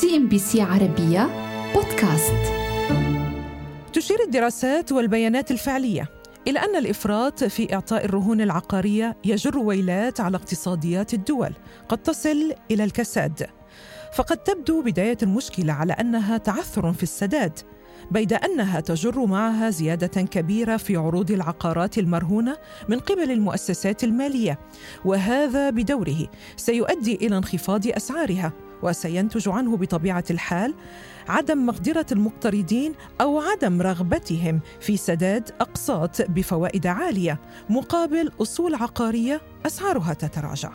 CNBC عربية بودكاست. تشير الدراسات والبيانات الفعلية إلى أن الإفراط في إعطاء الرهون العقارية يجر ويلات على اقتصاديات الدول قد تصل إلى الكساد. فقد تبدو بداية المشكلة على أنها تعثر في السداد بيد أنها تجر معها زيادة كبيرة في عروض العقارات المرهونة من قبل المؤسسات المالية وهذا بدوره سيؤدي إلى انخفاض أسعارها. وسينتج عنه بطبيعة الحال عدم مقدرة المقترضين أو عدم رغبتهم في سداد أقساط بفوائد عالية مقابل أصول عقارية أسعارها تتراجع.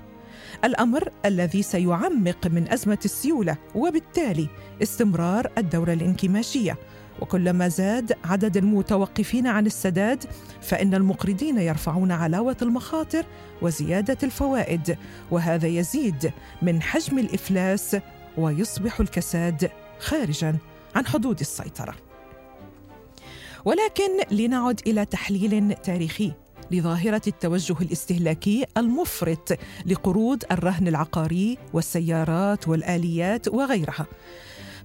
الأمر الذي سيعمق من أزمة السيولة وبالتالي استمرار الدوره الانكماشية وكلما زاد عدد المتوقفين عن السداد فإن المقرضين يرفعون علاوة المخاطر وزيادة الفوائد وهذا يزيد من حجم الإفلاس ويصبح الكساد خارجا عن حدود السيطرة. ولكن لنعد إلى تحليل تاريخي لظاهرة التوجه الاستهلاكي المفرط لقروض الرهن العقاري والسيارات والآليات وغيرها.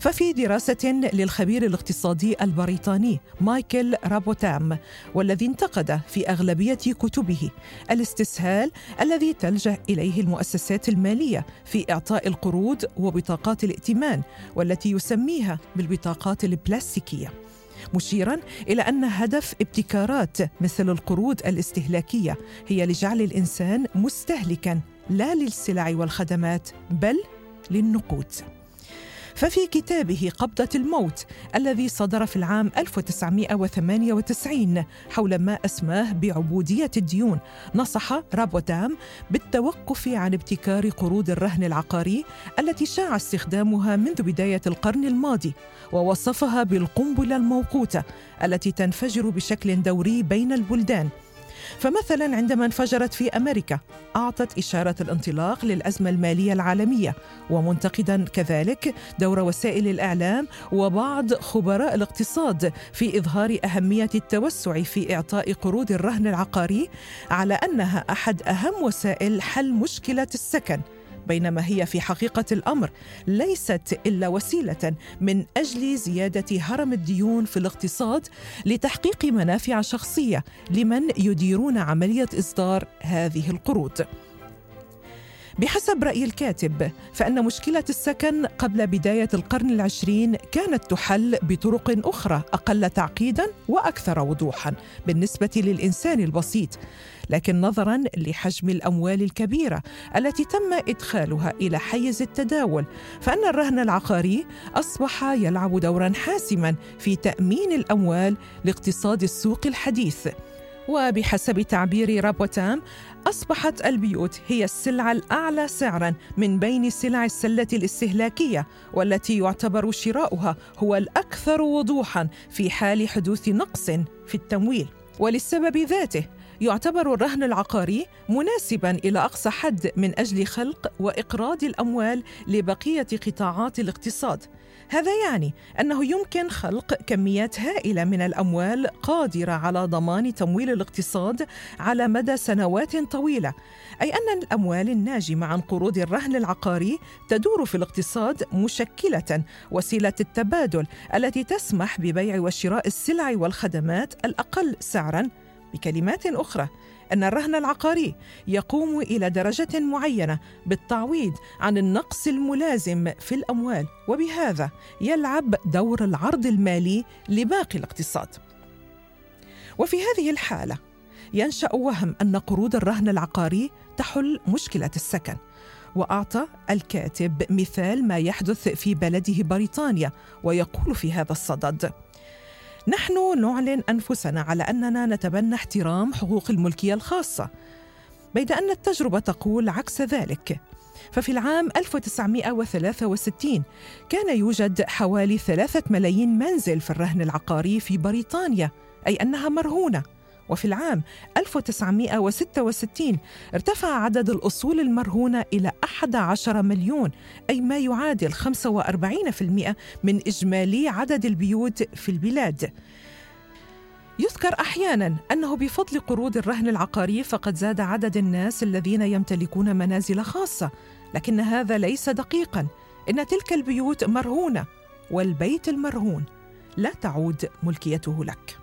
ففي دراسة للخبير الاقتصادي البريطاني مايكل رابوتام والذي انتقد في أغلبية كتبه الاستسهال الذي تلجأ إليه المؤسسات المالية في إعطاء القروض وبطاقات الائتمان والتي يسميها بالبطاقات البلاستيكية. مشيرا إلى أن هدف ابتكارات مثل القروض الاستهلاكية هي لجعل الإنسان مستهلكا لا للسلع والخدمات بل للنقود. ففي كتابه قبضة الموت الذي صدر في العام 1998 حول ما أسماه بعبودية الديون نصح رابوتام بالتوقف عن ابتكار قروض الرهن العقاري التي شاع استخدامها منذ بداية القرن الماضي ووصفها بالقنبلة الموقوتة التي تنفجر بشكل دوري بين البلدان. فمثلا عندما انفجرت في أمريكا أعطت إشارة الانطلاق للأزمة المالية العالمية ومنتقدا كذلك دور وسائل الإعلام وبعض خبراء الاقتصاد في إظهار أهمية التوسع في إعطاء قروض الرهن العقاري على أنها أحد أهم وسائل حل مشكلة السكن. بينما هي في حقيقة الأمر ليست إلا وسيلة من أجل زيادة هرم الديون في الاقتصاد لتحقيق منافع شخصية لمن يديرون عملية إصدار هذه القروض. بحسب رأي الكاتب فإن مشكلة السكن قبل بداية القرن العشرين كانت تحل بطرق أخرى أقل تعقيدا وأكثر وضوحا بالنسبة للإنسان البسيط. لكن نظرا لحجم الأموال الكبيرة التي تم إدخالها إلى حيز التداول فإن الرهن العقاري أصبح يلعب دورا حاسما في تأمين الأموال لاقتصاد السوق الحديث. وبحسب تعبير رابوتام أصبحت البيوت هي السلعة الأعلى سعراً من بين سلع السلة الاستهلاكية والتي يعتبر شراؤها هو الأكثر وضوحاً في حال حدوث نقص في التمويل. وللسبب ذاته يعتبر الرهن العقاري مناسبا إلى أقصى حد من أجل خلق وإقراض الأموال لبقية قطاعات الاقتصاد. هذا يعني أنه يمكن خلق كميات هائلة من الأموال قادرة على ضمان تمويل الاقتصاد على مدى سنوات طويلة. أي أن الأموال الناجمة عن قروض الرهن العقاري تدور في الاقتصاد مشكلة وسيلة التبادل التي تسمح ببيع وشراء السلع والخدمات الأقل سعرا. بكلمات أخرى أن الرهن العقاري يقوم إلى درجة معينة بالتعويض عن النقص الملازم في الأموال وبهذا يلعب دور العرض المالي لباقي الاقتصاد. وفي هذه الحالة ينشأ وهم أن قروض الرهن العقاري تحل مشكلة السكن وأعطى الكاتب مثال ما يحدث في بلده بريطانيا ويقول في هذا الصدد نحن نعلن أنفسنا على أننا نتبنى احترام حقوق الملكية الخاصة بيد أن التجربة تقول عكس ذلك. ففي العام 1963 كان يوجد حوالي ثلاثة ملايين منزل في الرهن العقاري في بريطانيا أي أنها مرهونة. وفي العام 1966 ارتفع عدد الأصول المرهونة إلى 11 مليون أي ما يعادل 45% من إجمالي عدد البيوت في البلاد. يذكر أحيانا أنه بفضل قروض الرهن العقاري فقد زاد عدد الناس الذين يمتلكون منازل خاصة لكن هذا ليس دقيقا. إن تلك البيوت مرهونة والبيت المرهون لا تعود ملكيته لك.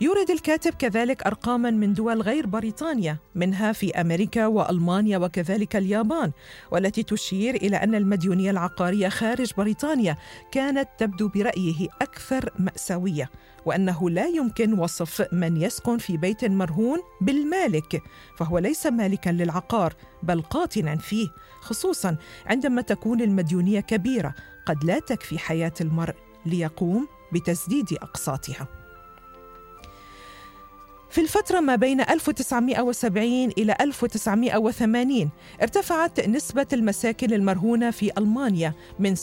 يورد الكاتب كذلك أرقاما من دول غير بريطانيا منها في أمريكا وألمانيا وكذلك اليابان والتي تشير إلى أن المديونية العقارية خارج بريطانيا كانت تبدو برأيه أكثر مأساوية وأنه لا يمكن وصف من يسكن في بيت مرهون بالمالك فهو ليس مالكا للعقار بل قاطنا فيه خصوصا عندما تكون المديونية كبيرة قد لا تكفي حياة المرء ليقوم بتسديد أقساطها. في الفترة ما بين 1970 إلى 1980 ارتفعت نسبة المساكن المرهونة في ألمانيا من 46%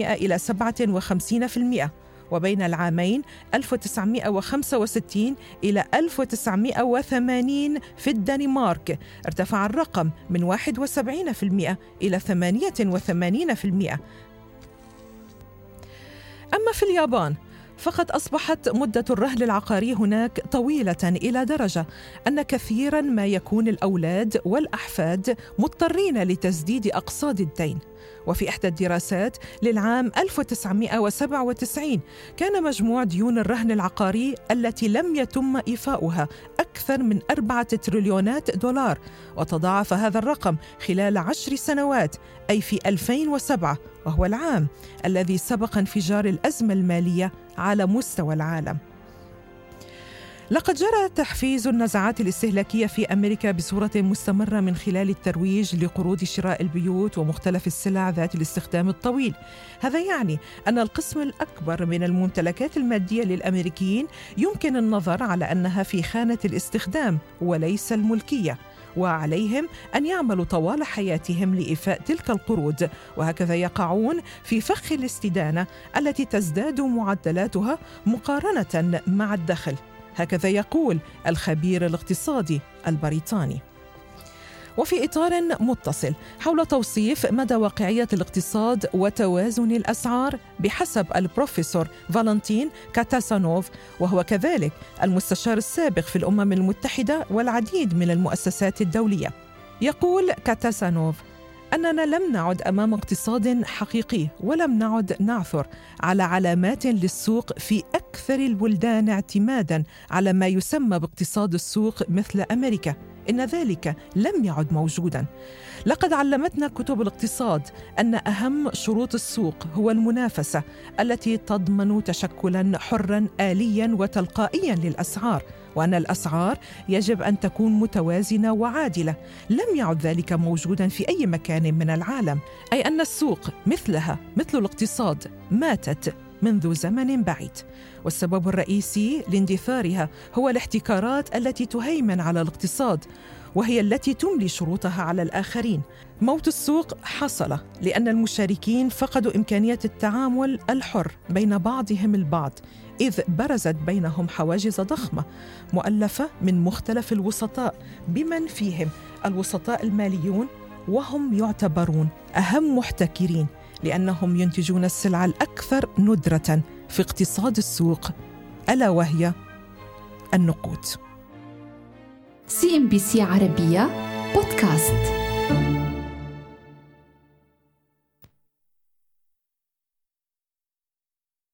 إلى 57% وبين العامين 1965 إلى 1980 في الدنمارك ارتفع الرقم من 71% إلى 88% أما في اليابان فقد أصبحت مدة الرهن العقاري هناك طويلة إلى درجة أن كثيرا ما يكون الأولاد والأحفاد مضطرين لتسديد اقساط الدين. وفي إحدى الدراسات للعام 1997 كان مجموع ديون الرهن العقاري التي لم يتم إيفاؤها أكثر من أربعة تريليونات دولار وتضاعف هذا الرقم خلال عشر سنوات أي في 2007 وهو العام الذي سبق انفجار الأزمة المالية على مستوى العالم. لقد جرى تحفيز النزعات الاستهلاكية في أمريكا بصورة مستمرة من خلال الترويج لقروض شراء البيوت ومختلف السلع ذات الاستخدام الطويل. هذا يعني أن القسم الأكبر من الممتلكات المادية للأمريكيين يمكن النظر على أنها في خانة الاستخدام وليس الملكية. وعليهم أن يعملوا طوال حياتهم لإيفاء تلك القروض وهكذا يقعون في فخ الاستدانة التي تزداد معدلاتها مقارنة مع الدخل هكذا يقول الخبير الاقتصادي البريطاني. وفي إطار متصل حول توصيف مدى واقعية الاقتصاد وتوازن الأسعار بحسب البروفيسور فالنتين كاتاسانوف وهو كذلك المستشار السابق في الأمم المتحدة والعديد من المؤسسات الدولية. يقول كاتاسانوف أننا لم نعد أمام اقتصاد حقيقي ولم نعد نعثر على علامات للسوق في أكثر البلدان اعتمادا على ما يسمى باقتصاد السوق مثل أمريكا. إن ذلك لم يعد موجودا. لقد علمتنا كتب الاقتصاد أن أهم شروط السوق هو المنافسة التي تضمن تشكلا حرا اليا وتلقائيا للأسعار وأن الأسعار يجب أن تكون متوازنة وعادلة. لم يعد ذلك موجودا في أي مكان من العالم أي أن السوق مثلها مثل الاقتصاد ماتت. منذ زمن بعيد. والسبب الرئيسي لاندثارها هو الاحتكارات التي تهيمن على الاقتصاد وهي التي تملي شروطها على الآخرين. موت السوق حصل لأن المشاركين فقدوا امكانيه التعامل الحر بين بعضهم البعض إذ برزت بينهم حواجز ضخمة مؤلفة من مختلف الوسطاء بمن فيهم الوسطاء الماليون وهم يعتبرون أهم محتكرين. لأنهم ينتجون السلع الأكثر ندرة في اقتصاد السوق ألا وهي النقود. سي إم بي سي عربية بودكاست.